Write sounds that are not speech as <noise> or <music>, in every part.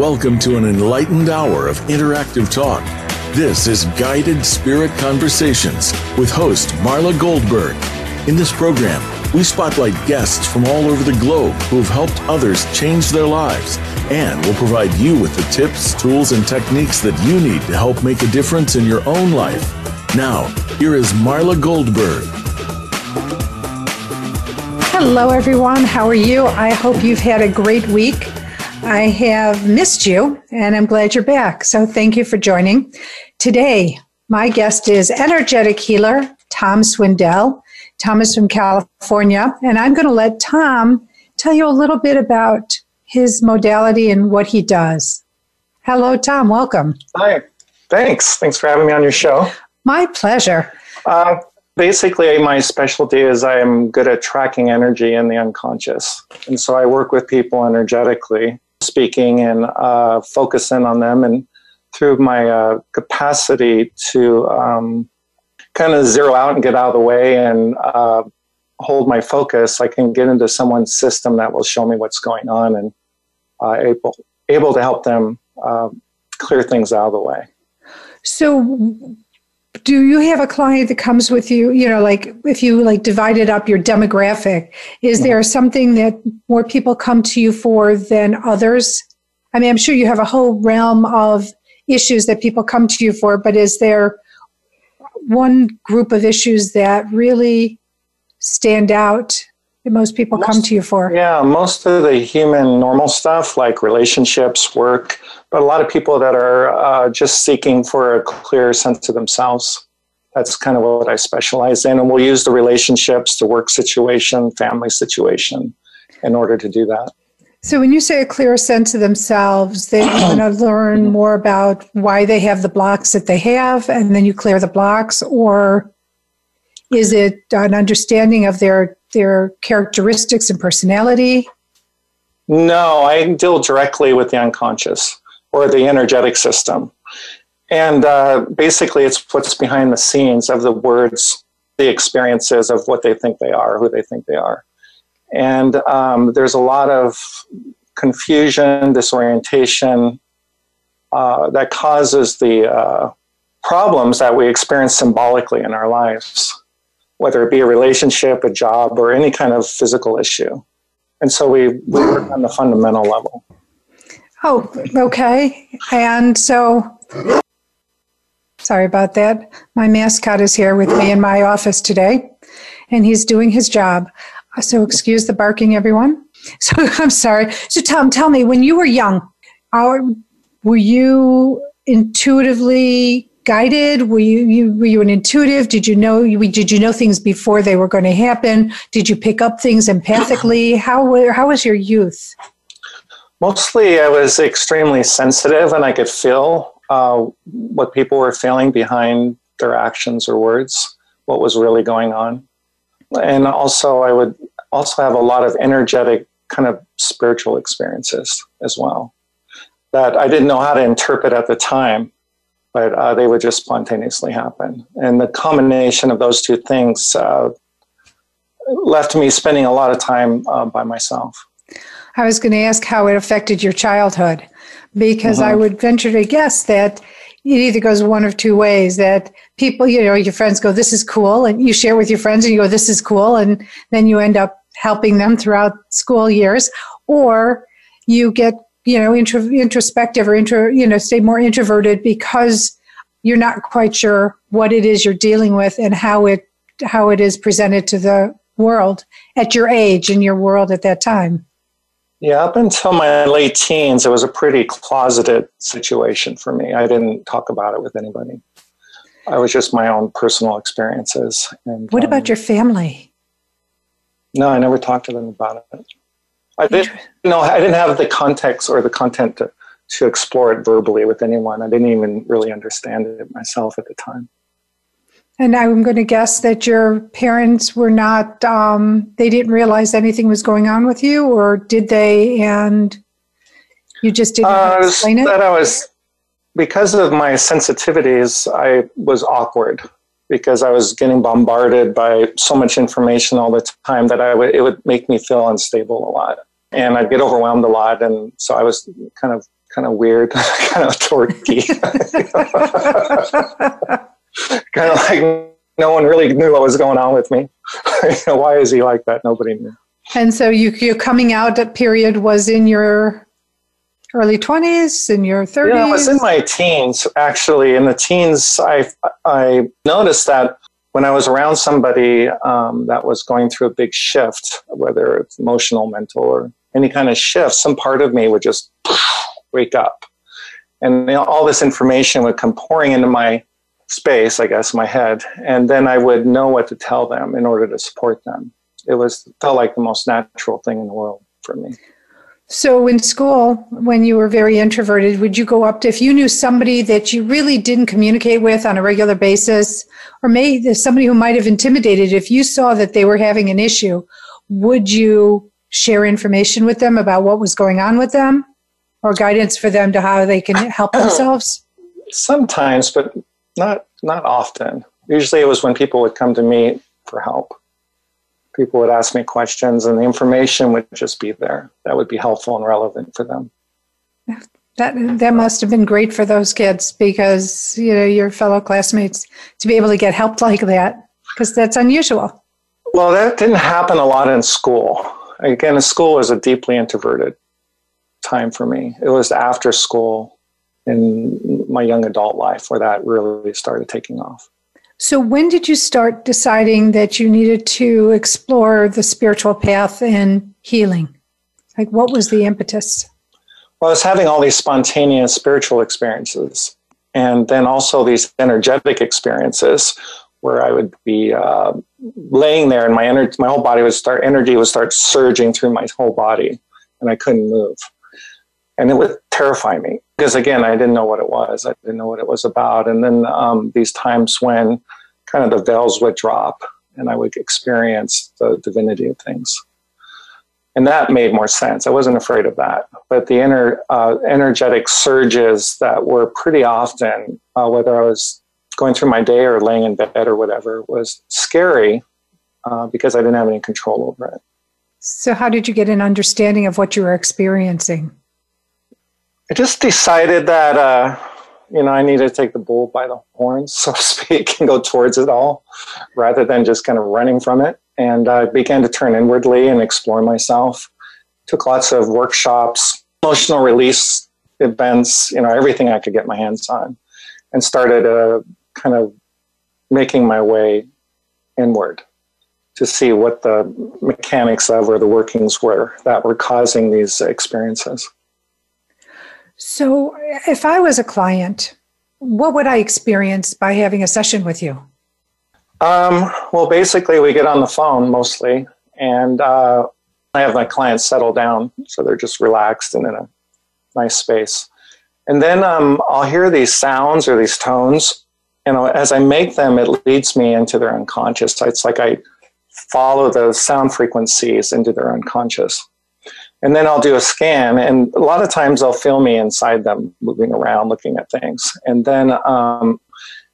Welcome to an enlightened hour of interactive talk. This is Guided Spirit Conversations with host Marla Goldberg. In this program, we spotlight guests from all over the globe who have helped others change their lives and will provide you with the tips, tools, and techniques that you need to help make a difference in your own life. Now, here is Marla Goldberg. Hello, everyone. How are you? I hope you've had a great week. I have missed you and I'm glad you're back. So thank you for joining. Today, my guest is energetic healer Tom Swindell. Tom is from California, and I'm going to let Tom tell you a little bit about his modality and what he does. Hello, Tom. Welcome. Hi. Thanks. Thanks for having me on your show. My pleasure. Uh, basically, my specialty is I'm good at tracking energy in the unconscious. And so I work with people energetically speaking and uh, focusing on them. And through my uh, capacity to um, kind of zero out and get out of the way and uh, hold my focus, I can get into someone's system that will show me what's going on and uh, able able to help them uh, clear things out of the way. So, do you have a client that comes with you you know like if you like divided up your demographic? Is there something that more people come to you for than others? I mean i'm sure you have a whole realm of issues that people come to you for but is there one group of issues that really stand out that most people most, come to you for? Yeah most of the human normal stuff like relationships work but a lot of people that are uh, just seeking for a clear sense of themselves. That's kind of what I specialize in. And we'll use the relationships, the work situation, family situation in order to do that. So, when you say a clear sense of themselves, they <clears throat> want to learn more about why they have the blocks that they have, and then you clear the blocks, or is it an understanding of their their characteristics and personality? No, I deal directly with the unconscious or the energetic system. And uh, basically, it's what's behind the scenes of the words, the experiences of what they think they are, who they think they are. And um, there's a lot of confusion, disorientation uh, that causes the uh, problems that we experience symbolically in our lives, whether it be a relationship, a job, or any kind of physical issue. And so we, we work on the fundamental level. Oh, okay. And so, sorry about that. My mascot is here with me in my office today, and he's doing his job. So, excuse the barking, everyone. <laughs> So, I'm sorry. So, Tom, tell me, when you were young, were you intuitively guided? Were you, you, were you an intuitive? Did you know did you know things before they were going to happen? Did you pick up things empathically? How how was your youth? Mostly, I was extremely sensitive and I could feel uh, what people were feeling behind their actions or words, what was really going on. And also, I would also have a lot of energetic, kind of spiritual experiences as well that I didn't know how to interpret at the time, but uh, they would just spontaneously happen. And the combination of those two things uh, left me spending a lot of time uh, by myself. I was going to ask how it affected your childhood because uh-huh. I would venture to guess that it either goes one of two ways that people, you know, your friends go, this is cool. And you share with your friends and you go, this is cool. And then you end up helping them throughout school years. Or you get, you know, intro, introspective or intro, you know, stay more introverted because you're not quite sure what it is you're dealing with and how it, how it is presented to the world at your age and your world at that time. Yeah, up until my late teens, it was a pretty closeted situation for me. I didn't talk about it with anybody. I was just my own personal experiences. And what um, about your family? No, I never talked to them about it. I didn't. You know, I didn't have the context or the content to, to explore it verbally with anyone. I didn't even really understand it myself at the time. And I'm going to guess that your parents were not, um, they didn't realize anything was going on with you, or did they? And you just didn't uh, explain it? That I was, because of my sensitivities, I was awkward because I was getting bombarded by so much information all the time that I would, it would make me feel unstable a lot. And I'd get overwhelmed a lot. And so I was kind of kind of weird, <laughs> kind of torquey. <laughs> <laughs> kind of like no one really knew what was going on with me. <laughs> Why is he like that? Nobody knew. And so you, your coming out that period was in your early 20s, in your 30s? Yeah, I was in my teens, actually. In the teens, I, I noticed that when I was around somebody um, that was going through a big shift, whether it's emotional, mental, or any kind of shift, some part of me would just wake up. And you know, all this information would come pouring into my space, I guess, my head. And then I would know what to tell them in order to support them. It was felt like the most natural thing in the world for me. So, in school, when you were very introverted, would you go up to, if you knew somebody that you really didn't communicate with on a regular basis, or maybe somebody who might have intimidated, if you saw that they were having an issue, would you share information with them about what was going on with them or guidance for them to how they can help <clears throat> themselves? Sometimes, but not not often. Usually it was when people would come to me for help. People would ask me questions and the information would just be there. That would be helpful and relevant for them. That that must have been great for those kids because you know your fellow classmates to be able to get help like that because that's unusual. Well that didn't happen a lot in school. Again school was a deeply introverted time for me. It was after school in my young adult life where that really started taking off so, when did you start deciding that you needed to explore the spiritual path and healing? Like, what was the impetus? Well, I was having all these spontaneous spiritual experiences, and then also these energetic experiences where I would be uh, laying there, and my energy, my whole body would start, energy would start surging through my whole body, and I couldn't move, and it would terrify me because again, I didn't know what it was. I didn't know what it was about. And then um, these times when kind of the veils would drop and I would experience the divinity of things. And that made more sense. I wasn't afraid of that. But the inner uh, energetic surges that were pretty often, uh, whether I was going through my day or laying in bed or whatever, was scary uh, because I didn't have any control over it. So, how did you get an understanding of what you were experiencing? I just decided that uh, you know I needed to take the bull by the horns, <laughs> so to speak, and go towards it all, rather than just kind of running from it. And I began to turn inwardly and explore myself. Took lots of workshops, emotional release events, you know, everything I could get my hands on, and started uh, kind of making my way inward to see what the mechanics of or the workings were that were causing these experiences. So, if I was a client, what would I experience by having a session with you? Um, well, basically, we get on the phone mostly, and uh, I have my clients settle down so they're just relaxed and in a nice space. And then um, I'll hear these sounds or these tones. Know, as I make them, it leads me into their unconscious. It's like I follow those sound frequencies into their unconscious and then I'll do a scan, and a lot of times they'll feel me inside them, moving around, looking at things, and then um,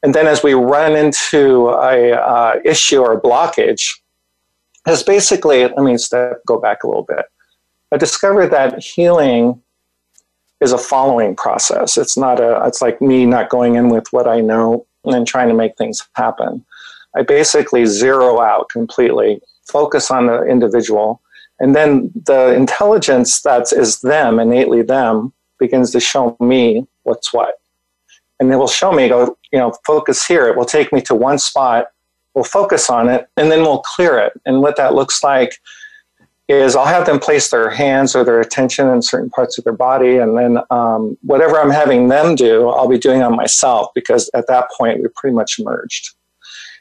and then as we run into a uh, issue or blockage, is basically let me step go back a little bit. I discovered that healing is a following process. It's not a. It's like me not going in with what I know and trying to make things happen. I basically zero out completely, focus on the individual and then the intelligence that is them, innately them, begins to show me what's what. And it will show me, go, you know, focus here. It will take me to one spot. We'll focus on it and then we'll clear it. And what that looks like is I'll have them place their hands or their attention in certain parts of their body. And then um, whatever I'm having them do, I'll be doing on myself because at that point we're pretty much merged.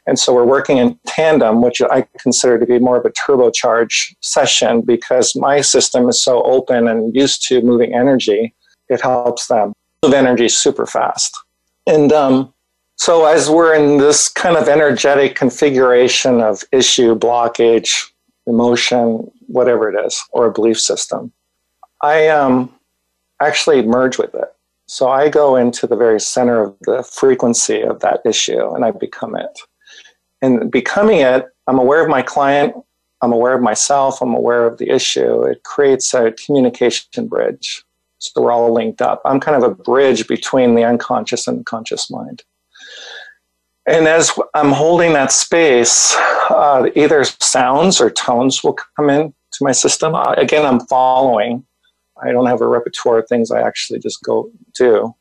And so we're working in tandem, which I consider to be more of a turbocharge session because my system is so open and used to moving energy. It helps them move energy super fast. And um, so as we're in this kind of energetic configuration of issue, blockage, emotion, whatever it is, or a belief system, I um, actually merge with it. So I go into the very center of the frequency of that issue and I become it and becoming it, I'm aware of my client, I'm aware of myself, I'm aware of the issue. It creates a communication bridge. So we're all linked up. I'm kind of a bridge between the unconscious and the conscious mind. And as I'm holding that space, uh, either sounds or tones will come in to my system. Uh, again, I'm following. I don't have a repertoire of things I actually just go do.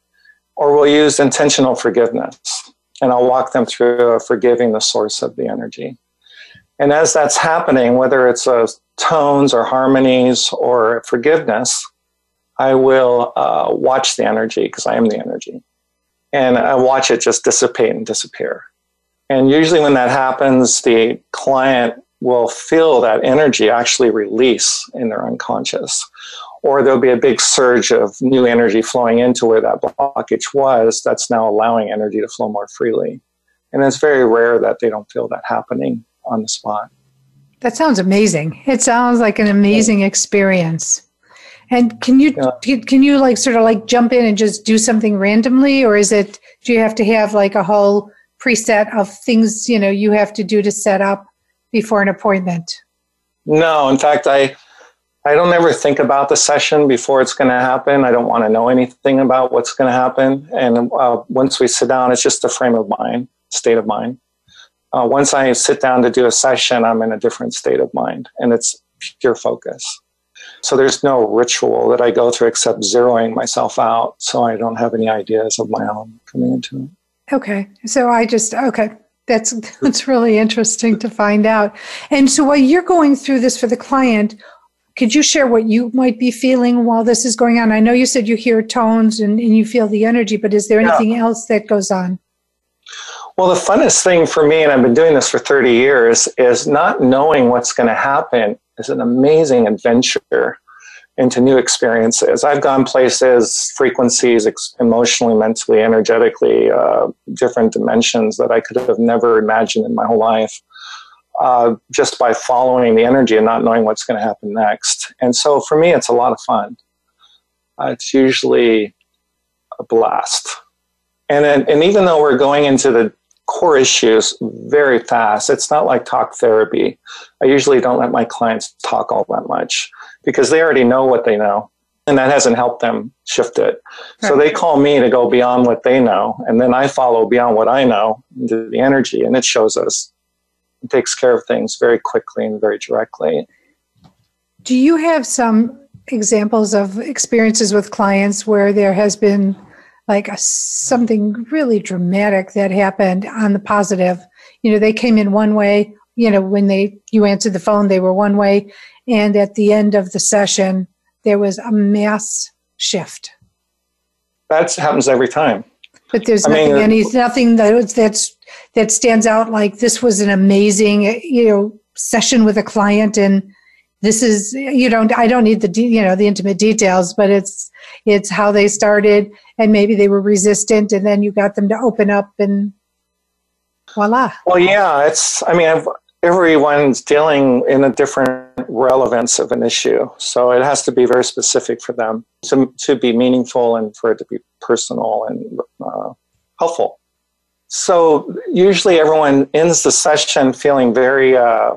Or we'll use intentional forgiveness. And I'll walk them through forgiving the source of the energy. And as that's happening, whether it's uh, tones or harmonies or forgiveness, I will uh, watch the energy because I am the energy and I watch it just dissipate and disappear. And usually, when that happens, the client will feel that energy actually release in their unconscious. Or there'll be a big surge of new energy flowing into where that blockage was that's now allowing energy to flow more freely. And it's very rare that they don't feel that happening on the spot. That sounds amazing. It sounds like an amazing experience. And can you yeah. can you like sort of like jump in and just do something randomly, or is it do you have to have like a whole preset of things you know you have to do to set up before an appointment? No, in fact, I I don't ever think about the session before it's going to happen. I don't want to know anything about what's going to happen. And uh, once we sit down, it's just a frame of mind, state of mind. Uh, once I sit down to do a session, I'm in a different state of mind, and it's pure focus. So there's no ritual that I go through except zeroing myself out so I don't have any ideas of my own coming into it. Okay. So I just, okay. That's <laughs> that's really interesting to find out. And so while you're going through this for the client, could you share what you might be feeling while this is going on? I know you said you hear tones and, and you feel the energy, but is there anything yeah. else that goes on? Well, the funnest thing for me, and I've been doing this for 30 years, is not knowing what's going to happen is an amazing adventure into new experiences. I've gone places, frequencies, ex- emotionally, mentally, energetically, uh, different dimensions that I could have never imagined in my whole life. Uh, just by following the energy and not knowing what's going to happen next. And so for me, it's a lot of fun. Uh, it's usually a blast. And, then, and even though we're going into the core issues very fast. It's not like talk therapy. I usually don't let my clients talk all that much because they already know what they know. And that hasn't helped them shift it. Right. So they call me to go beyond what they know. And then I follow beyond what I know into the energy. And it shows us, takes care of things very quickly and very directly. Do you have some examples of experiences with clients where there has been like a, something really dramatic that happened on the positive. You know, they came in one way, you know, when they you answered the phone, they were one way, and at the end of the session, there was a mass shift. That happens every time. But there's nothing, I mean, any nothing that that's that stands out like this was an amazing, you know, session with a client, and this is you don't I don't need the you know the intimate details, but it's it's how they started and maybe they were resistant and then you got them to open up and voila. Well, yeah, it's, I mean, I've, everyone's dealing in a different relevance of an issue. So it has to be very specific for them to, to be meaningful and for it to be personal and uh, helpful. So usually everyone ends the session feeling very, uh,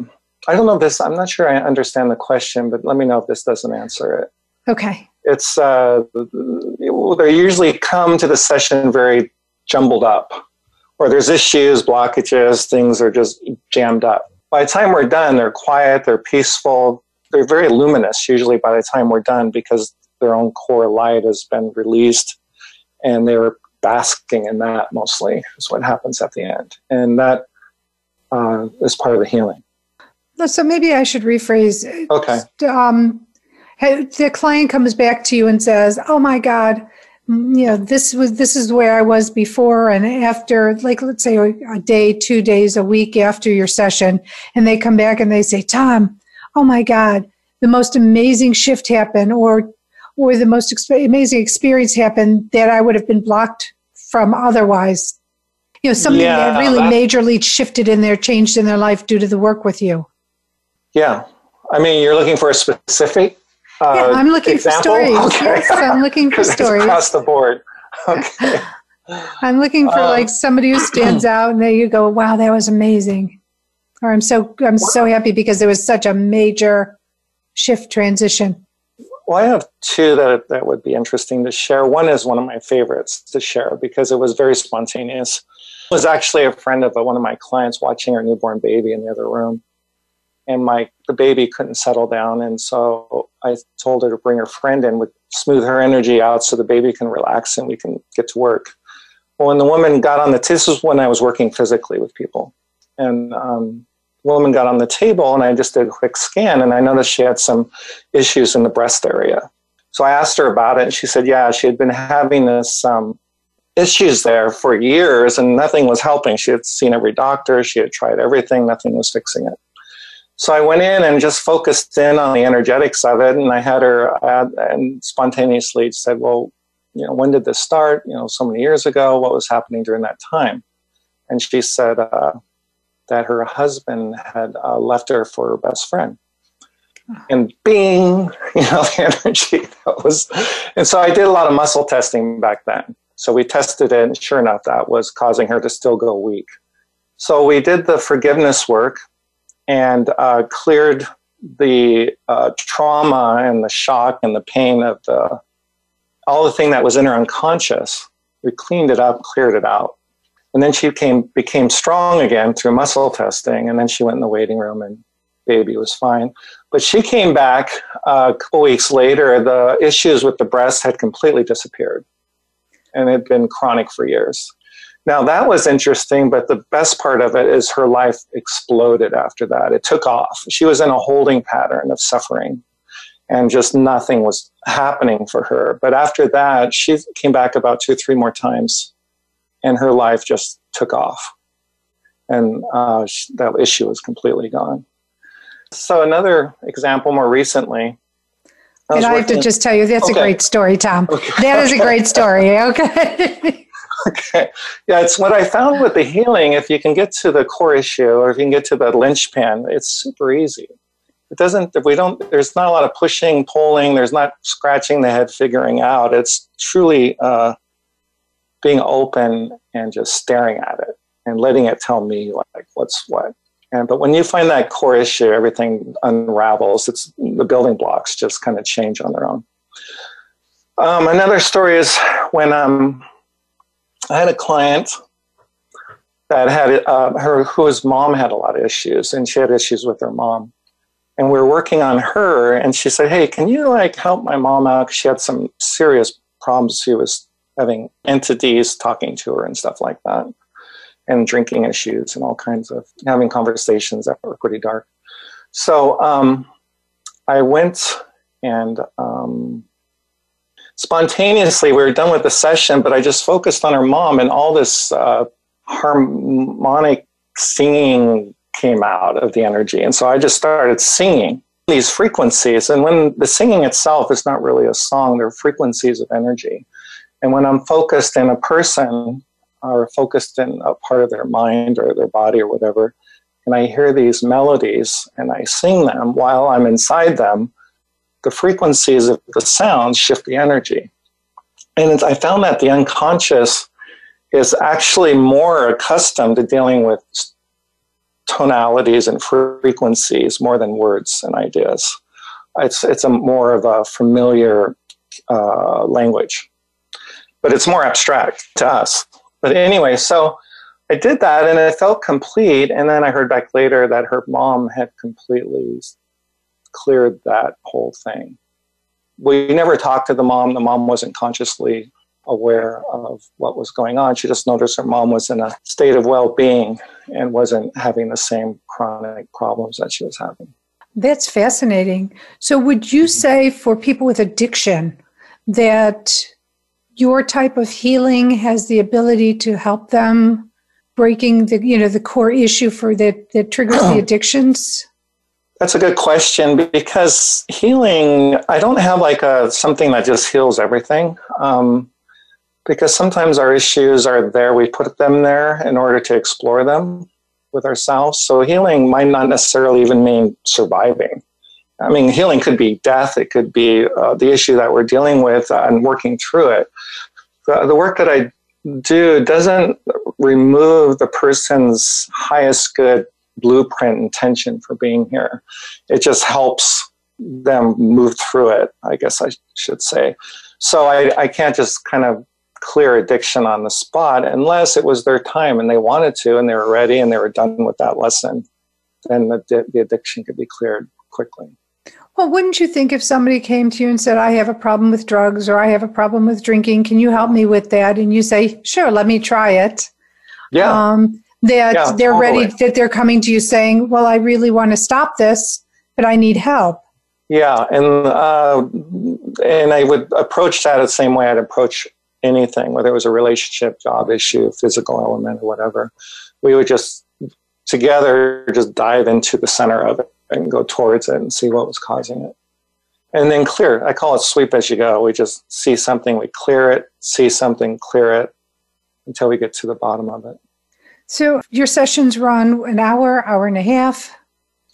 I don't know if this, I'm not sure I understand the question, but let me know if this doesn't answer it. Okay it's uh, they usually come to the session very jumbled up, or there's issues, blockages, things are just jammed up. By the time we're done, they're quiet, they're peaceful, they're very luminous. Usually, by the time we're done, because their own core light has been released, and they're basking in that mostly is what happens at the end, and that uh, is part of the healing. So maybe I should rephrase. Okay. Um, the client comes back to you and says, "Oh my God, you know this was this is where I was before and after, like let's say a day, two days, a week after your session, and they come back and they say, Tom, oh my God, the most amazing shift happened, or or the most exp- amazing experience happened that I would have been blocked from otherwise." You know, something yeah, that really majorly shifted in their, changed in their life due to the work with you. Yeah, I mean, you're looking for a specific uh, yeah, I'm looking example? for stories. <laughs> Okay. Yes, I'm looking for <laughs> stories across the board. Okay. <laughs> I'm looking for uh, like somebody who stands <clears throat> out, and there you go. Wow, that was amazing. Or I'm so I'm so happy because there was such a major shift transition. Well, I have two that, that would be interesting to share. One is one of my favorites to share because it was very spontaneous. It was actually a friend of a, one of my clients watching her newborn baby in the other room. And my the baby couldn't settle down. And so I told her to bring her friend in, would smooth her energy out so the baby can relax and we can get to work. Well, when the woman got on the, this was when I was working physically with people. And um, woman got on the table and I just did a quick scan and I noticed she had some issues in the breast area. So I asked her about it and she said, yeah, she had been having this um, issues there for years and nothing was helping. She had seen every doctor, she had tried everything, nothing was fixing it. So I went in and just focused in on the energetics of it and I had her add, and spontaneously said, well, you know, when did this start? You know, so many years ago, what was happening during that time? And she said, uh, that her husband had uh, left her for her best friend. And bing, <laughs> you know, the energy <laughs> that was. And so I did a lot of muscle testing back then. So we tested it, and sure enough, that was causing her to still go weak. So we did the forgiveness work and uh, cleared the uh, trauma and the shock and the pain of the all the thing that was in her unconscious. We cleaned it up, cleared it out. And then she came, became strong again through muscle testing. And then she went in the waiting room and baby was fine. But she came back uh, a couple weeks later. The issues with the breast had completely disappeared and it had been chronic for years. Now, that was interesting, but the best part of it is her life exploded after that. It took off. She was in a holding pattern of suffering and just nothing was happening for her. But after that, she came back about two or three more times and her life just took off. And uh, that issue was completely gone. So, another example more recently. I and I have to just tell you, that's okay. a great story, Tom. Okay. <laughs> That is a great story. Okay. <laughs> okay. Yeah, it's what I found with the healing. If you can get to the core issue or if you can get to the linchpin, it's super easy. It doesn't, if we don't, there's not a lot of pushing, pulling, there's not scratching the head, figuring out. It's truly uh, being open and just staring at it and letting it tell me like what's what. And but when you find that core issue, everything unravels. It's the building blocks just kind of change on their own. Um, another story is when um, I had a client that had uh, her whose mom had a lot of issues, and she had issues with her mom. And we were working on her, and she said, "Hey, can you like help my mom out? Cause she had some serious problems she was having entities talking to her and stuff like that, and drinking issues and all kinds of having conversations that were pretty dark. So um, I went and um, spontaneously we were done with the session, but I just focused on her mom and all this uh, harmonic singing came out of the energy. And so I just started singing these frequencies. And when the singing itself is not really a song, they're frequencies of energy. And when I'm focused in a person or focused in a part of their mind or their body or whatever, and I hear these melodies and I sing them while I'm inside them, the frequencies of the sounds shift the energy. And I found that the unconscious is actually more accustomed to dealing with tonalities and frequencies more than words and ideas. It's, it's a more of a familiar uh, language but it's more abstract to us. But anyway, so I did that and it felt complete. And then I heard back later that her mom had completely cleared that whole thing. We never talked to the mom. The mom wasn't consciously aware of what was going on. She just noticed her mom was in a state of well being and wasn't having the same chronic problems that she was having. That's fascinating. So, would you say for people with addiction that your type of healing has the ability to help them breaking the you know the core issue for that that triggers the <clears throat> addictions that's a good question because healing i don't have like a something that just heals everything um, because sometimes our issues are there we put them there in order to explore them with ourselves so healing might not necessarily even mean surviving I mean, healing could be death, it could be uh, the issue that we're dealing with uh, and working through it. The, the work that I do doesn't remove the person's highest good blueprint intention for being here. It just helps them move through it. I guess I should say. So I, I can't just kind of clear addiction on the spot unless it was their time and they wanted to and they were ready and they were done with that lesson. Then the, the addiction could be cleared quickly. Well, wouldn't you think if somebody came to you and said, I have a problem with drugs or I have a problem with drinking, can you help me with that? And you say, sure, let me try it. Yeah. Um, that yeah, they're totally. ready, that they're coming to you saying, well, I really want to stop this, but I need help. Yeah. And, uh, and I would approach that the same way I'd approach anything, whether it was a relationship, job issue, physical element, or whatever. We would just together just dive into the center of it and go towards it and see what was causing it. And then clear. I call it sweep as you go. We just see something, we clear it, see something, clear it until we get to the bottom of it. So your sessions run an hour, hour and a half,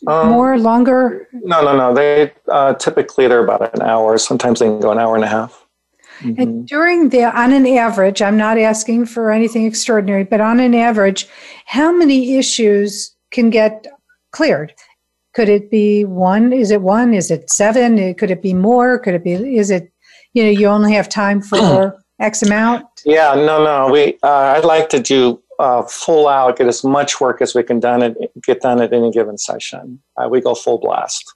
um, more, longer? No, no, no. They uh, typically they're about an hour. Sometimes they can go an hour and a half. Mm-hmm. And during the, on an average, I'm not asking for anything extraordinary, but on an average, how many issues can get cleared? Could it be one? Is it one? Is it seven? Could it be more? Could it be, is it, you know, you only have time for <clears throat> X amount? Yeah, no, no. We, uh, I'd like to do uh, full out, get as much work as we can done at, get done at any given session. Uh, we go full blast.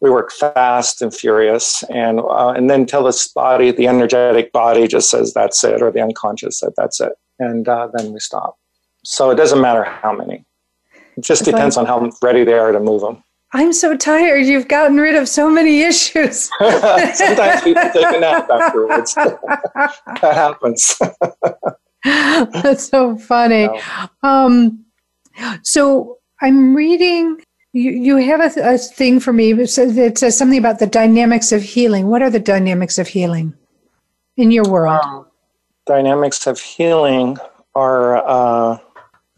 We work fast and furious, and uh, and then tell this body, the energetic body, just says that's it, or the unconscious that that's it, and uh, then we stop. So it doesn't matter how many. It just it's depends like, on how ready they are to move them. I'm so tired. You've gotten rid of so many issues. <laughs> Sometimes people take a nap afterwards. <laughs> that happens. <laughs> That's so funny. Um, so I'm reading. You, you have a, a thing for me that it says something about the dynamics of healing. What are the dynamics of healing in your world? Um, dynamics of healing are uh,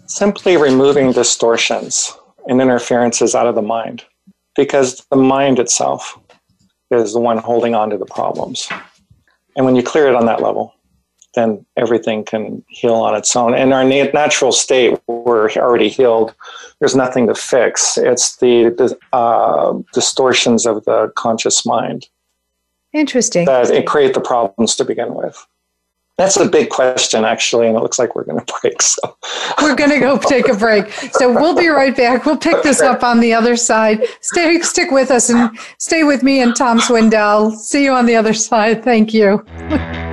simply removing distortions and interferences out of the mind because the mind itself is the one holding on to the problems. And when you clear it on that level, then everything can heal on its own. In our natural state, we're already healed. There's nothing to fix. It's the, the uh, distortions of the conscious mind. Interesting. That it create the problems to begin with. That's a big question, actually, and it looks like we're going <laughs> to break. So we're going to go take a break. So we'll be right back. We'll pick this up on the other side. Stay, stick with us, and stay with me and Tom Swindell. See you on the other side. Thank you. <laughs>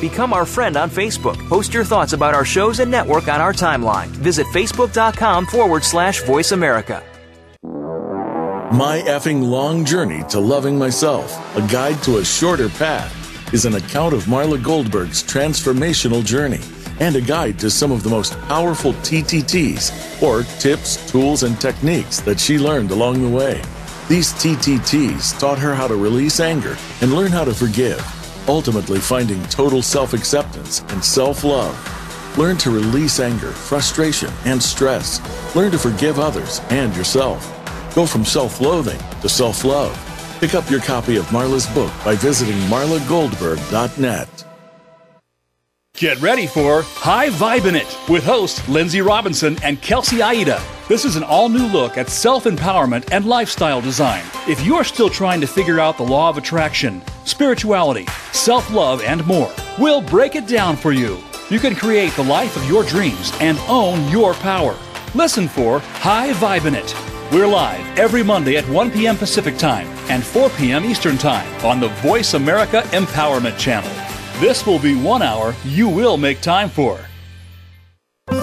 Become our friend on Facebook. Post your thoughts about our shows and network on our timeline. Visit facebook.com forward slash voice America. My effing long journey to loving myself, a guide to a shorter path, is an account of Marla Goldberg's transformational journey and a guide to some of the most powerful TTTs, or tips, tools, and techniques that she learned along the way. These TTTs taught her how to release anger and learn how to forgive ultimately finding total self acceptance and self love. Learn to release anger, frustration, and stress. Learn to forgive others and yourself. Go from self loathing to self love. Pick up your copy of Marla's book by visiting marlagoldberg.net. Get ready for High Vibe in It with hosts Lindsay Robinson and Kelsey Aida. This is an all new look at self empowerment and lifestyle design. If you're still trying to figure out the law of attraction, spirituality, self love, and more, we'll break it down for you. You can create the life of your dreams and own your power. Listen for High Vibe in It. We're live every Monday at 1 p.m. Pacific Time and 4 p.m. Eastern Time on the Voice America Empowerment Channel. This will be one hour you will make time for.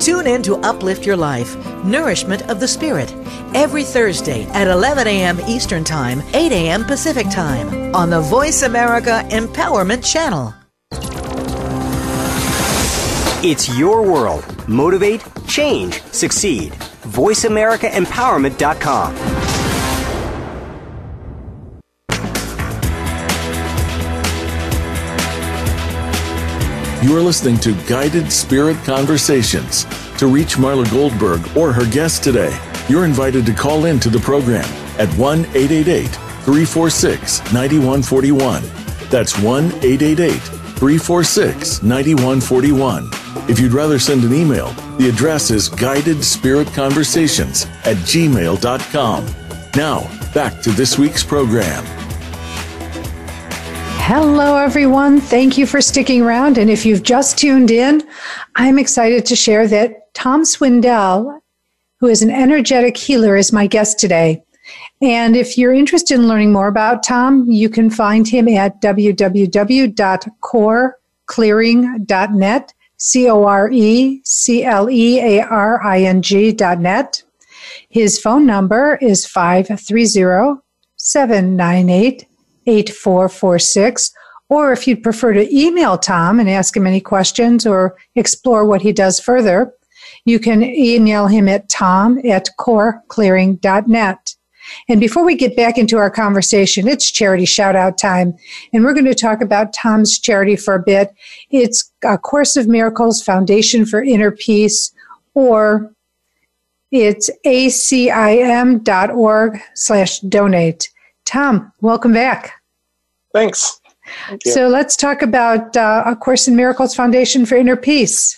Tune in to Uplift Your Life Nourishment of the Spirit every Thursday at 11 a.m. Eastern Time, 8 a.m. Pacific Time on the Voice America Empowerment Channel. It's your world. Motivate Change, succeed. VoiceAmericaEmpowerment.com. You are listening to Guided Spirit Conversations. To reach Marla Goldberg or her guest today, you're invited to call in to the program at 1 888 346 9141. That's 1 888 346 9141. If you'd rather send an email, the address is guidedspiritconversations at gmail.com. Now, back to this week's program. Hello, everyone. Thank you for sticking around. And if you've just tuned in, I'm excited to share that Tom Swindell, who is an energetic healer, is my guest today. And if you're interested in learning more about Tom, you can find him at www.coreclearing.net, C O R E C L E A R I N G.net. His phone number is 530 798 8446. Or if you'd prefer to email Tom and ask him any questions or explore what he does further, you can email him at tom at coreclearing.net. And before we get back into our conversation, it's charity shout out time. And we're going to talk about Tom's charity for a bit. It's a Course of Miracles Foundation for Inner Peace, or it's acim.org slash donate. Tom, welcome back. Thanks. Thank so let's talk about uh, A Course in Miracles Foundation for Inner Peace.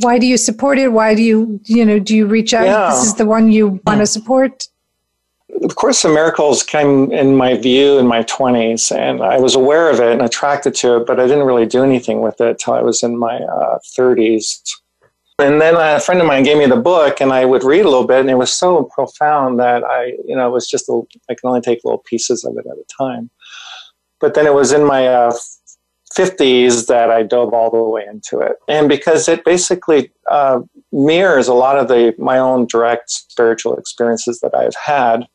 Why do you support it? Why do you, you know, do you reach out? Yeah. This is the one you want to support? Of Course in Miracles came in my view in my 20s, and I was aware of it and attracted to it, but I didn't really do anything with it till I was in my uh, 30s. And then a friend of mine gave me the book, and I would read a little bit, and it was so profound that I, you know, it was just a, I can only take little pieces of it at a time. But then it was in my uh, 50s that I dove all the way into it, and because it basically uh, mirrors a lot of the my own direct spiritual experiences that I've had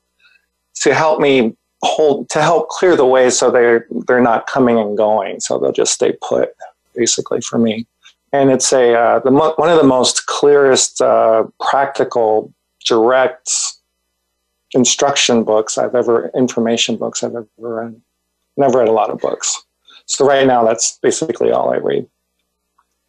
to help me hold to help clear the way so they're they're not coming and going, so they'll just stay put, basically for me and it's a uh, the mo- one of the most clearest, uh, practical, direct instruction books I've ever information books I've ever read. Never read a lot of books, so right now that's basically all I read.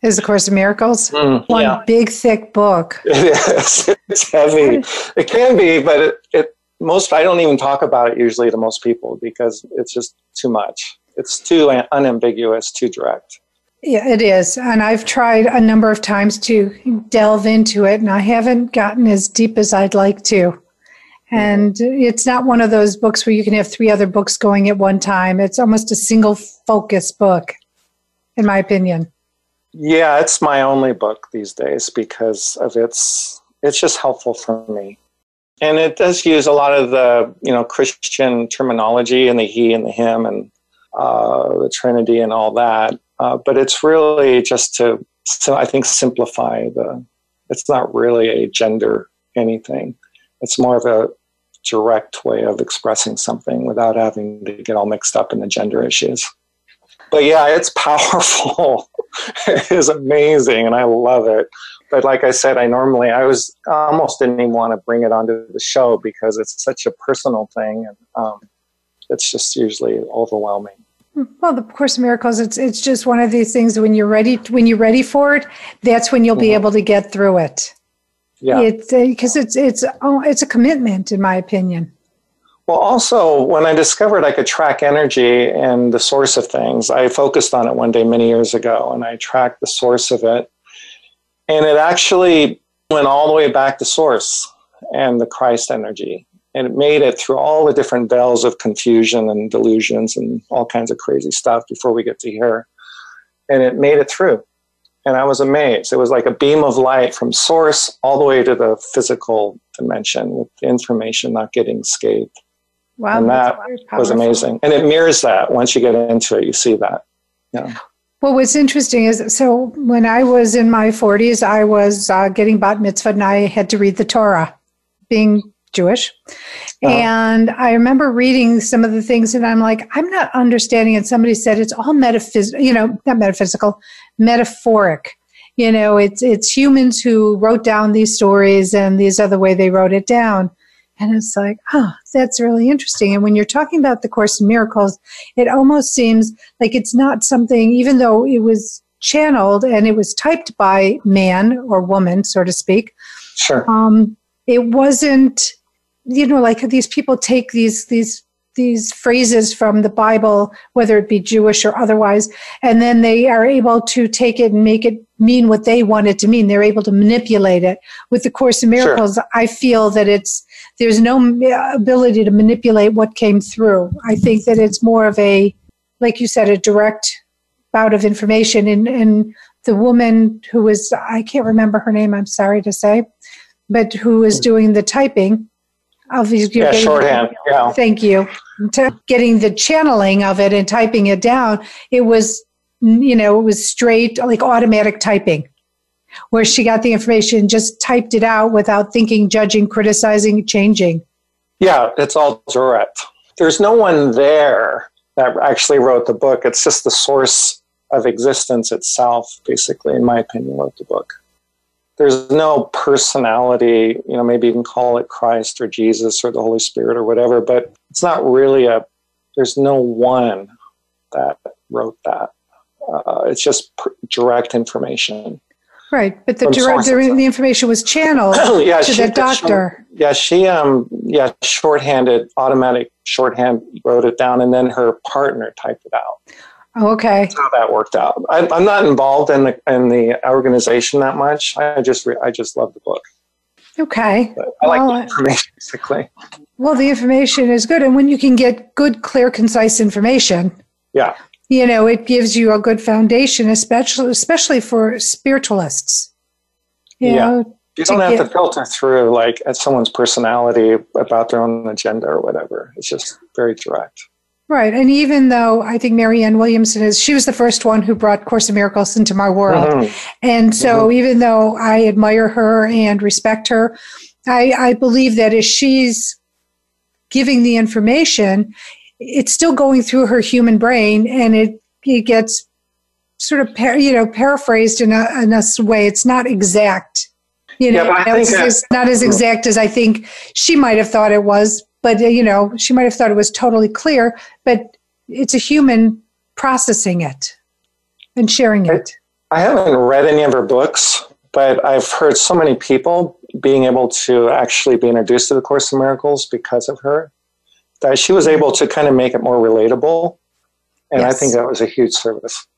Is the Course of Miracles Mm, one yeah. big thick book? <laughs> It is. It's heavy. It can be, but it, it most I don't even talk about it usually to most people because it's just too much. It's too unambiguous, too direct. Yeah, it is. And I've tried a number of times to delve into it, and I haven't gotten as deep as I'd like to. And it's not one of those books where you can have three other books going at one time. It's almost a single focus book, in my opinion. Yeah, it's my only book these days because of its. It's just helpful for me, and it does use a lot of the you know Christian terminology and the he and the him and uh, the Trinity and all that. Uh, but it's really just to, so I think, simplify the. It's not really a gender anything. It's more of a direct way of expressing something without having to get all mixed up in the gender issues. But yeah, it's <laughs> powerful. it is amazing, and I love it. But like I said, I normally I was almost didn't even want to bring it onto the show because it's such a personal thing, and um, it's just usually overwhelming. Well, the Course of Miracles, it's it's just one of these things when you're ready when you're ready for it, that's when you'll be mm-hmm. able to get through it. Yeah. It's because uh, it's it's oh, it's a commitment, in my opinion. Well, also, when I discovered I could track energy and the source of things, I focused on it one day many years ago and I tracked the source of it. And it actually went all the way back to source and the Christ energy. And it made it through all the different veils of confusion and delusions and all kinds of crazy stuff before we get to here. And it made it through. And I was amazed. It was like a beam of light from source all the way to the physical dimension with information not getting scathed. Wow, and that was amazing. And it mirrors that. Once you get into it, you see that. Yeah. Well, what's interesting is so when I was in my 40s, I was uh, getting bat mitzvah and I had to read the Torah, being Jewish. Uh-huh. And I remember reading some of the things and I'm like, I'm not understanding. And somebody said it's all metaphysical, you know, not metaphysical, metaphoric. You know, it's it's humans who wrote down these stories, and these are the way they wrote it down. And it's like, oh, that's really interesting. And when you're talking about the Course in Miracles, it almost seems like it's not something, even though it was channeled and it was typed by man or woman, so to speak. Sure. Um, it wasn't, you know, like these people take these these these phrases from the Bible, whether it be Jewish or otherwise, and then they are able to take it and make it mean what they want it to mean. They're able to manipulate it. With the Course in Miracles, sure. I feel that it's there's no ability to manipulate what came through. I think that it's more of a, like you said, a direct bout of information. And, and the woman who was, I can't remember her name, I'm sorry to say, but who is doing the typing of these. Yeah, shorthand. Yeah. Thank you to getting the channeling of it and typing it down, it was, you know, it was straight, like automatic typing, where she got the information, just typed it out without thinking, judging, criticizing, changing. Yeah, it's all direct. There's no one there that actually wrote the book. It's just the source of existence itself, basically, in my opinion, wrote the book there's no personality, you know, maybe you can call it Christ or Jesus or the Holy Spirit or whatever, but it's not really a, there's no one that wrote that. Uh, it's just pr- direct information. Right, but the direct, the, the, information was channeled <clears throat> yeah, to the doctor. She, yeah, she um yeah shorthanded, automatic shorthand wrote it down, and then her partner typed it out. Oh, okay. That's how that worked out. I, am not involved in the in the organization that much. I just re, I just love the book. Okay. But I well, like the information basically. Well, the information is good, and when you can get good, clear, concise information, yeah, you know, it gives you a good foundation, especially especially for spiritualists. You yeah. Know, you don't have get, to filter through like at someone's personality about their own agenda or whatever. It's just very direct. Right. And even though I think Marianne Williamson is, she was the first one who brought Course in Miracles into my world. Mm-hmm. And so mm-hmm. even though I admire her and respect her, I, I believe that as she's giving the information, it's still going through her human brain and it, it gets sort of, par- you know, paraphrased in a, in a way. It's not exact. You know, yeah, it's, it's not as exact as I think she might have thought it was, but uh, you know she might have thought it was totally clear but it's a human processing it and sharing it i haven't read any of her books but i've heard so many people being able to actually be introduced to the course of miracles because of her that she was able to kind of make it more relatable and yes. i think that was a huge service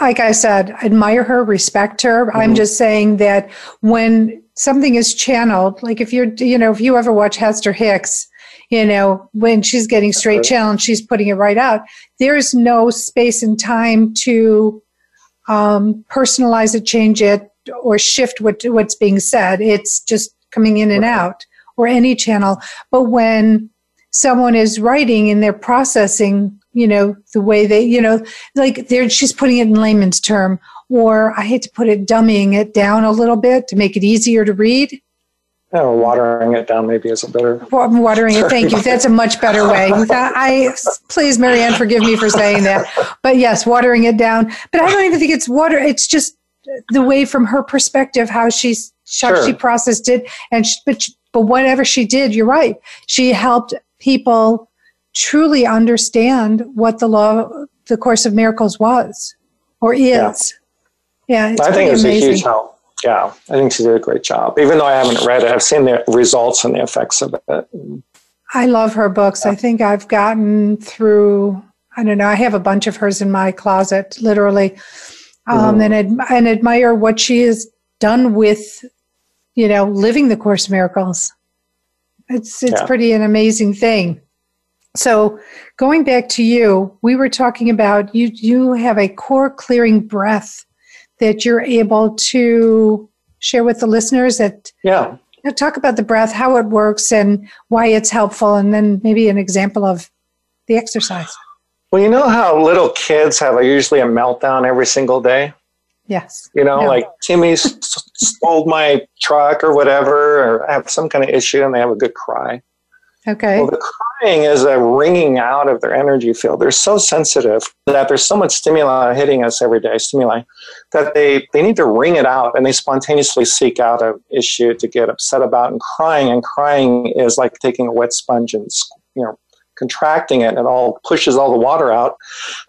like I said, admire her, respect her. Mm-hmm. I'm just saying that when something is channeled, like if you're, you know, if you ever watch Esther Hicks, you know, when she's getting straight channeled, she's putting it right out. There's no space and time to um, personalize it, change it, or shift what, what's being said. It's just coming in and out, or any channel. But when someone is writing and they're processing you know the way they you know like they're she's putting it in layman's term or i hate to put it dummying it down a little bit to make it easier to read yeah, watering it down maybe is a better. Watering it, thank you. <laughs> That's a much better way. I please, Marianne, forgive me for saying that. But yes, watering it down. But I don't even think it's water. It's just the way from her perspective how she's how sure. she processed it, and she, but but whatever she did, you're right. She helped people truly understand what the law, the Course of Miracles was or is. Yeah, yeah I think it's amazing. a huge help. Yeah, I think she did a great job. Even though I haven't read it, I've seen the results and the effects of it. I love her books. I think I've gotten through. I don't know. I have a bunch of hers in my closet, literally, um, mm-hmm. and ad- and admire what she has done with, you know, living the Course Miracles. It's it's yeah. pretty an amazing thing. So going back to you, we were talking about you you have a core clearing breath that you're able to share with the listeners that yeah. talk about the breath how it works and why it's helpful and then maybe an example of the exercise. Well you know how little kids have usually a meltdown every single day? Yes. You know like timmy stole my truck or whatever or have some kind of issue and they have a good cry. Okay. Well the crying is a wringing out of their energy field. They're so sensitive that there's so much stimuli hitting us every day, stimuli, that they, they need to wring it out and they spontaneously seek out an issue to get upset about and crying. And crying is like taking a wet sponge and, you know, contracting it and it all pushes all the water out.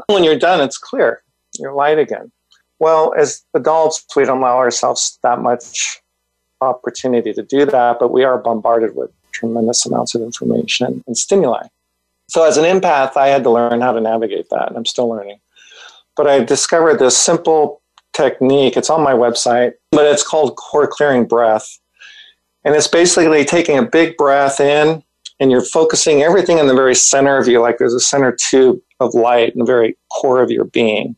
When you're done, it's clear. You're light again. Well, as adults, we don't allow ourselves that much opportunity to do that, but we are bombarded with tremendous amounts of information and stimuli. So, as an empath, I had to learn how to navigate that, and I'm still learning. But I discovered this simple technique. It's on my website, but it's called core clearing breath. And it's basically taking a big breath in and you're focusing everything in the very center of you, like there's a center tube of light in the very core of your being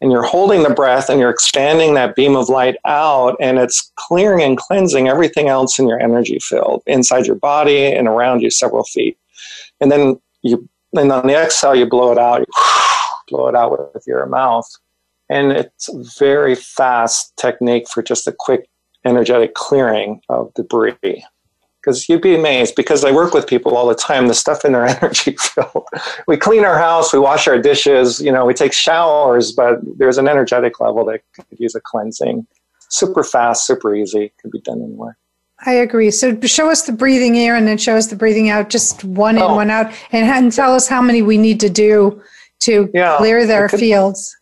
and you're holding the breath and you're expanding that beam of light out and it's clearing and cleansing everything else in your energy field inside your body and around you several feet. And then you and on the exhale you blow it out you <sighs> blow it out with your mouth. And it's a very fast technique for just a quick energetic clearing of debris because you'd be amazed because I work with people all the time, the stuff in their <laughs> energy field. we clean our house, we wash our dishes, you know, we take showers, but there's an energetic level that could use a cleansing. Super fast, super easy, could be done anywhere. I agree. So show us the breathing in and then show us the breathing out, just one in, oh. one out, and, and tell us how many we need to do to yeah, clear their could, fields.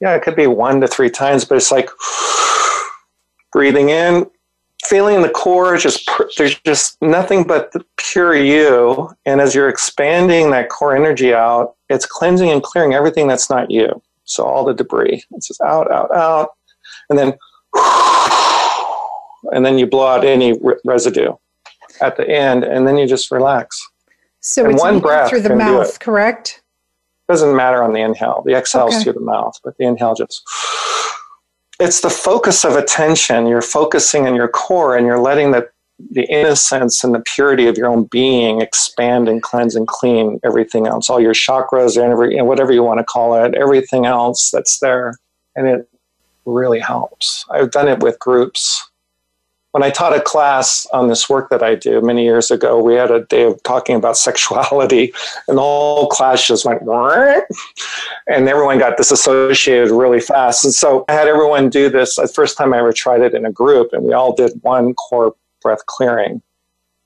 Yeah, it could be one to three times, but it's like <sighs> breathing in, feeling the core just there's just nothing but the pure you. And as you're expanding that core energy out it's cleansing and clearing everything that's not you. So all the debris it's just out out out. And then <sighs> and then you blow out any residue at the end and then you just relax. So and it's one breath through the mouth correct? Doesn't matter on the inhale. The exhale okay. through the mouth but the inhale just it's the focus of attention. You're focusing in your core and you're letting the, the innocence and the purity of your own being expand and cleanse and clean everything else, all your chakras and every, you know, whatever you want to call it, everything else that's there. And it really helps. I've done it with groups when I taught a class on this work that I do many years ago, we had a day of talking about <laughs> sexuality, and the whole class just went, and everyone got disassociated really fast. And so I had everyone do this. The first time I ever tried it in a group, and we all did one core breath clearing,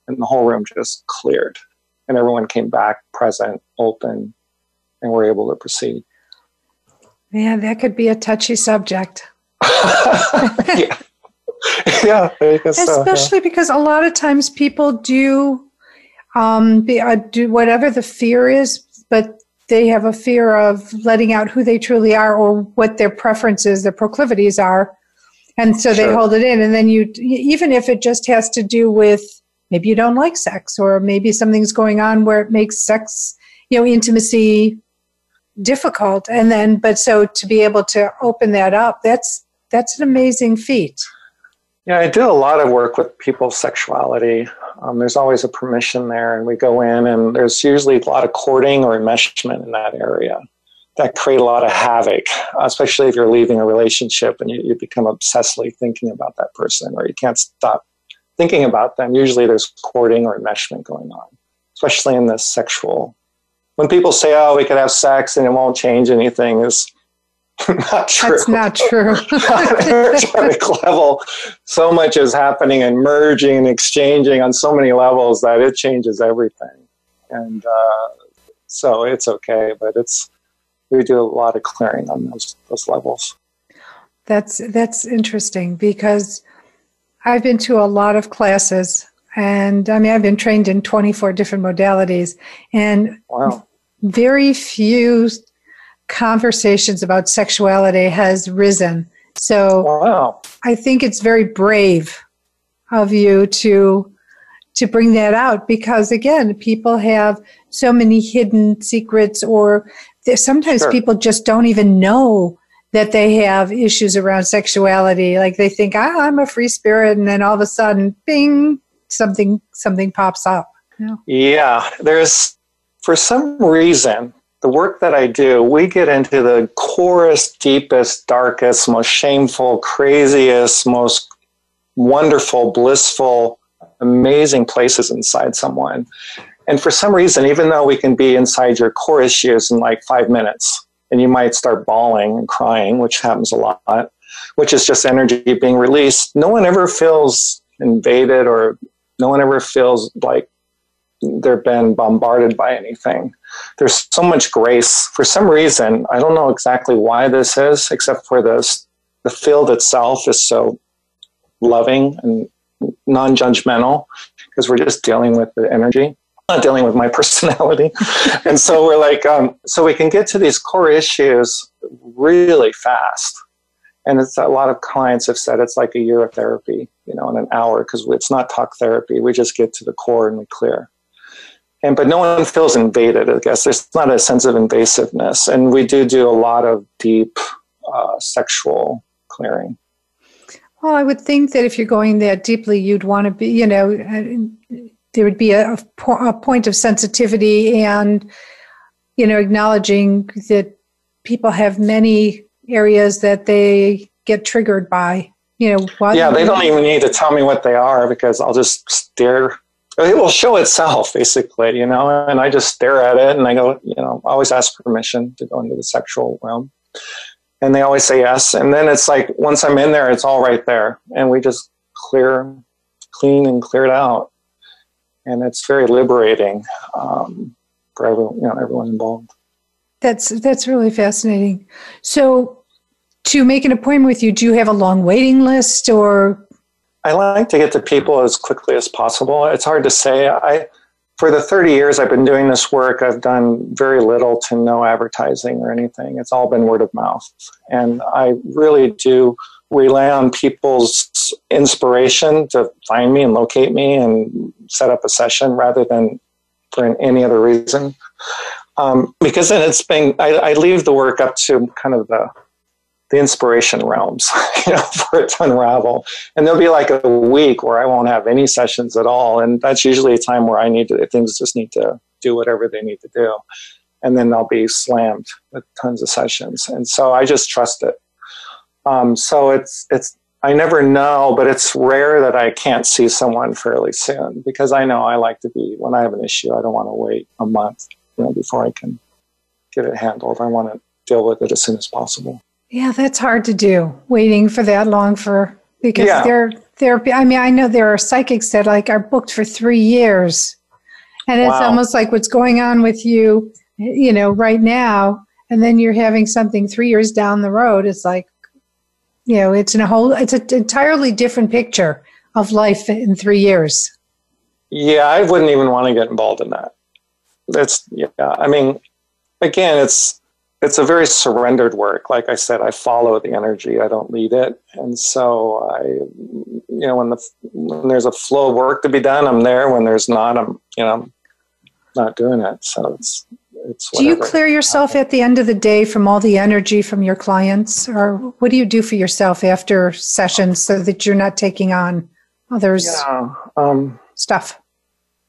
and the whole room just cleared, and everyone came back present, open, and were able to proceed. Yeah, that could be a touchy subject. <laughs> <laughs> yeah. <laughs> yeah, especially yeah. because a lot of times people do um, be, uh, do whatever the fear is, but they have a fear of letting out who they truly are or what their preferences, their proclivities are, and so sure. they hold it in. And then you, even if it just has to do with maybe you don't like sex, or maybe something's going on where it makes sex, you know, intimacy difficult, and then but so to be able to open that up, that's that's an amazing feat. Yeah, I do a lot of work with people's sexuality. Um, there's always a permission there, and we go in, and there's usually a lot of cording or enmeshment in that area that create a lot of havoc, especially if you're leaving a relationship and you, you become obsessively thinking about that person, or you can't stop thinking about them. Usually, there's cording or enmeshment going on, especially in the sexual. When people say, "Oh, we could have sex and it won't change anything," is <laughs> not true. That's <laughs> not true. on an energetic level, so much is happening and merging and exchanging on so many levels that it changes everything. And uh, so it's okay, but it's we do a lot of clearing on those those levels. That's that's interesting because I've been to a lot of classes, and I mean I've been trained in twenty four different modalities, and wow. very few conversations about sexuality has risen. So wow. I think it's very brave of you to to bring that out because again, people have so many hidden secrets or sometimes sure. people just don't even know that they have issues around sexuality. Like they think, ah, I'm a free spirit, and then all of a sudden, bing, something something pops up. Yeah, yeah there's for some reason the work that I do, we get into the corest, deepest, darkest, most shameful, craziest, most wonderful, blissful, amazing places inside someone. And for some reason, even though we can be inside your core issues in like five minutes, and you might start bawling and crying, which happens a lot, which is just energy being released, no one ever feels invaded or no one ever feels like they've been bombarded by anything. There's so much grace. For some reason, I don't know exactly why this is, except for this, the field itself is so loving and non-judgmental because we're just dealing with the energy not dealing with my <laughs> personality and so we're like um, so we can get to these core issues really fast and it's a lot of clients have said it's like a year of therapy you know in an hour because it's not talk therapy we just get to the core and we clear and but no one feels invaded i guess there's not a sense of invasiveness and we do do a lot of deep uh, sexual clearing well, I would think that if you're going that deeply, you'd want to be, you know, there would be a, a point of sensitivity and, you know, acknowledging that people have many areas that they get triggered by. You know, yeah, they don't even need to tell me what they are because I'll just stare. It will show itself, basically, you know, and I just stare at it and I go, you know, I always ask permission to go into the sexual realm and they always say yes. And then it's like once I'm in there, it's all right there, and we just clear, clean, and clear it out, and it's very liberating um, for everyone, you know, everyone involved. That's that's really fascinating. So, to make an appointment with you, do you have a long waiting list, or? I like to get to people as quickly as possible. It's hard to say. I for the 30 years I've been doing this work, I've done very little to no advertising or anything. It's all been word of mouth. And I really do rely on people's inspiration to find me and locate me and set up a session rather than for any other reason. Um, because then it's been, I, I leave the work up to kind of the the inspiration realms, <laughs> you know, for it to unravel. And there'll be like a week where I won't have any sessions at all. And that's usually a time where I need to, things just need to do whatever they need to do. And then I'll be slammed with tons of sessions. And so I just trust it. Um, so it's, it's, I never know, but it's rare that I can't see someone fairly soon because I know I like to be, when I have an issue, I don't want to wait a month, you know, before I can get it handled. I want to deal with it as soon as possible. Yeah, that's hard to do. Waiting for that long for because yeah. they're they're. I mean, I know there are psychics that like are booked for three years, and it's wow. almost like what's going on with you, you know, right now, and then you're having something three years down the road. It's like, you know, it's in a whole. It's an entirely different picture of life in three years. Yeah, I wouldn't even want to get involved in that. That's yeah. I mean, again, it's it's a very surrendered work. Like I said, I follow the energy. I don't lead it. And so I, you know, when the when there's a flow of work to be done, I'm there. When there's not, I'm, you know, not doing it. So it's it's. Do you clear yourself at the end of the day from all the energy from your clients, or what do you do for yourself after sessions so that you're not taking on others' yeah, um, stuff?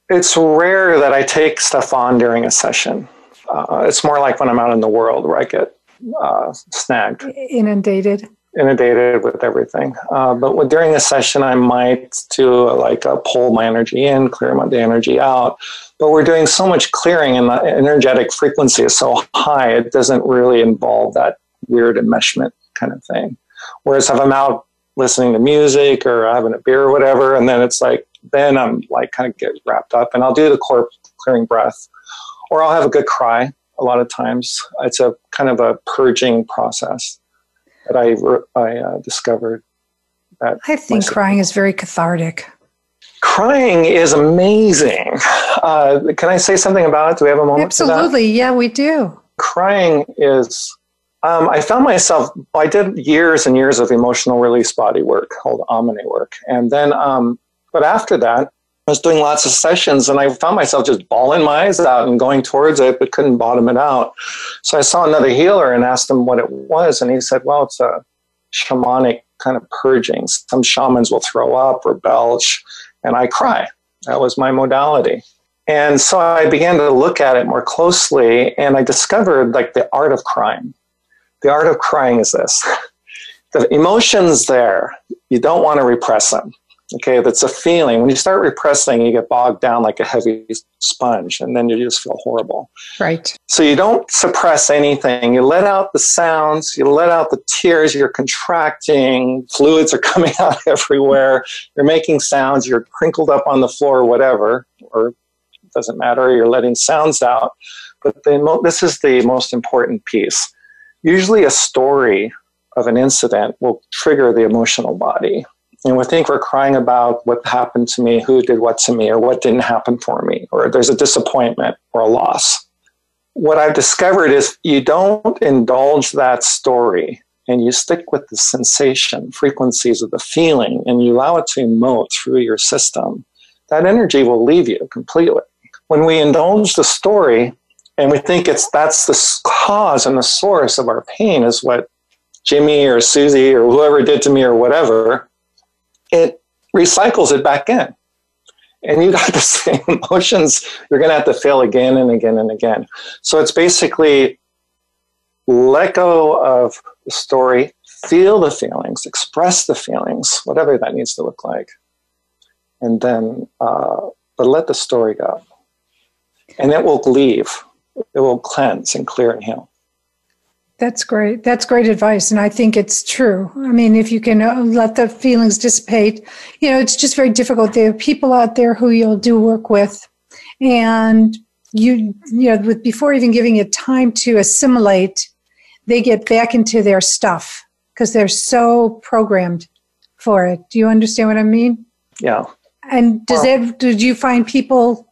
It's rare that I take stuff on during a session. Uh, it's more like when I'm out in the world where I get uh, snagged, inundated, inundated with everything. Uh, but when, during a session, I might do like pull my energy in, clear my, the energy out. But we're doing so much clearing, and the energetic frequency is so high, it doesn't really involve that weird enmeshment kind of thing. Whereas if I'm out listening to music or having a beer or whatever, and then it's like then I'm like kind of get wrapped up, and I'll do the core clearing breath or I'll have a good cry. A lot of times, it's a kind of a purging process that I I uh, discovered. That I think crying is very cathartic. Crying is amazing. Uh, can I say something about it? Do we have a moment? Absolutely. Yeah, we do. Crying is. Um, I found myself. I did years and years of emotional release body work called Omni work, and then, um, but after that, I was doing lots of sessions and I found myself just bawling my eyes out and going towards it, but couldn't bottom it out. So I saw another healer and asked him what it was. And he said, well, it's a shamanic kind of purging. Some shamans will throw up or belch, and I cry. That was my modality. And so I began to look at it more closely and I discovered like the art of crying. The art of crying is this <laughs> the emotions there, you don't want to repress them Okay, that's a feeling. When you start repressing, you get bogged down like a heavy sponge, and then you just feel horrible. Right. So you don't suppress anything. You let out the sounds, you let out the tears, you're contracting, fluids are <laughs> coming out everywhere, you're making sounds, you're crinkled up on the floor, whatever, or it doesn't matter, you're letting sounds out. But the, this is the most important piece. Usually, a story of an incident will trigger the emotional body and we think we're crying about what happened to me, who did what to me, or what didn't happen for me, or there's a disappointment or a loss. What I've discovered is you don't indulge that story and you stick with the sensation, frequencies of the feeling, and you allow it to emote through your system. That energy will leave you completely. When we indulge the story and we think it's that's the cause and the source of our pain is what Jimmy or Susie or whoever did to me or whatever, it recycles it back in. And you got <laughs> the same emotions you're going to have to feel again and again and again. So it's basically let go of the story, feel the feelings, express the feelings, whatever that needs to look like. And then, uh, but let the story go. And it will leave, it will cleanse and clear and heal. That's great. That's great advice. And I think it's true. I mean, if you can uh, let the feelings dissipate, you know, it's just very difficult. There are people out there who you'll do work with and you, you know, with, before even giving it time to assimilate, they get back into their stuff because they're so programmed for it. Do you understand what I mean? Yeah. And does well, that, did you find people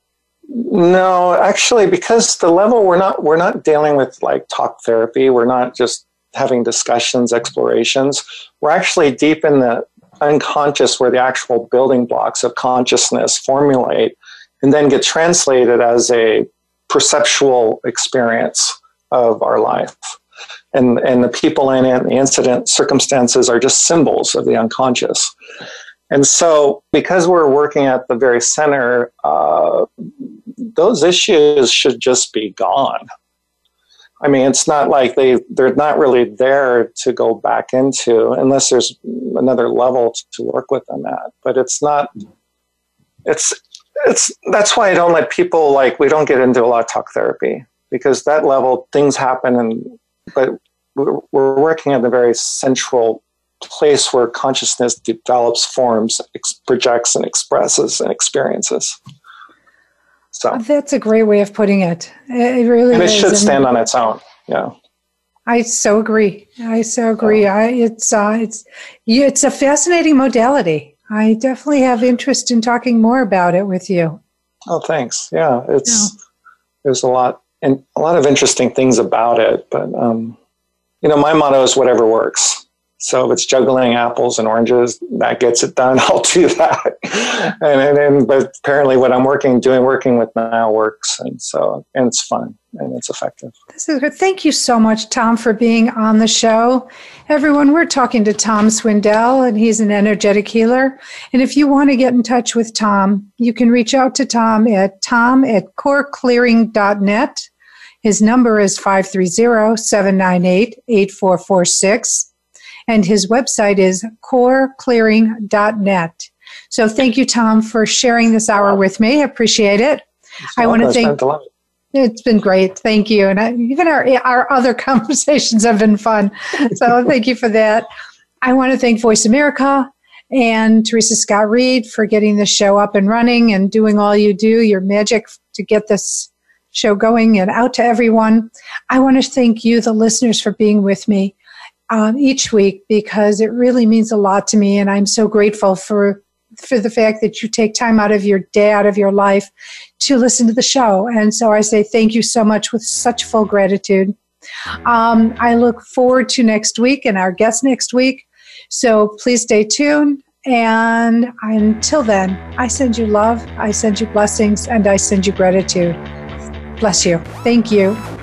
no, actually, because the level we're not we're not dealing with like talk therapy. We're not just having discussions, explorations. We're actually deep in the unconscious, where the actual building blocks of consciousness formulate and then get translated as a perceptual experience of our life. And, and the people in it, the incident circumstances are just symbols of the unconscious. And so, because we're working at the very center, uh, those issues should just be gone. I mean, it's not like they they're not really there to go back into unless there's another level to work with them at. But it's not. It's it's that's why I don't let people like we don't get into a lot of talk therapy because that level things happen and but we're, we're working at the very central place where consciousness develops forms, ex- projects, and expresses and experiences. So that's a great way of putting it. It really and it is. should stand on its own. Yeah. I so agree. I so agree. I, it's uh, it's it's a fascinating modality. I definitely have interest in talking more about it with you. Oh, thanks. Yeah, it's yeah. there's a lot and a lot of interesting things about it, but um, you know, my motto is whatever works. So if it's juggling apples and oranges, that gets it done. <laughs> I'll do that. and, and but apparently, what I'm working doing working with now works, and so and it's fun and it's effective. This is good. Thank you so much, Tom, for being on the show. Everyone, we're talking to Tom Swindell, and he's an energetic healer. And if you want to get in touch with Tom, you can reach out to Tom at tom at coreclearing.net. His number is 530 798 8446 and his website is coreclearing.net. So thank you, Tom, for sharing this hour with me. I appreciate it. I want to thank. It's been great. Thank you. And I, even our, our other <laughs> conversations have been fun. So thank you for that. I want to thank Voice America and Teresa Scott Reed for getting the show up and running and doing all you do, your magic to get this show going and out to everyone. I want to thank you, the listeners, for being with me um, each week because it really means a lot to me, and I'm so grateful for for the fact that you take time out of your day, out of your life, to listen to the show. And so I say thank you so much with such full gratitude. Um, I look forward to next week and our guest next week. So please stay tuned. And until then, I send you love, I send you blessings, and I send you gratitude. Bless you. Thank you.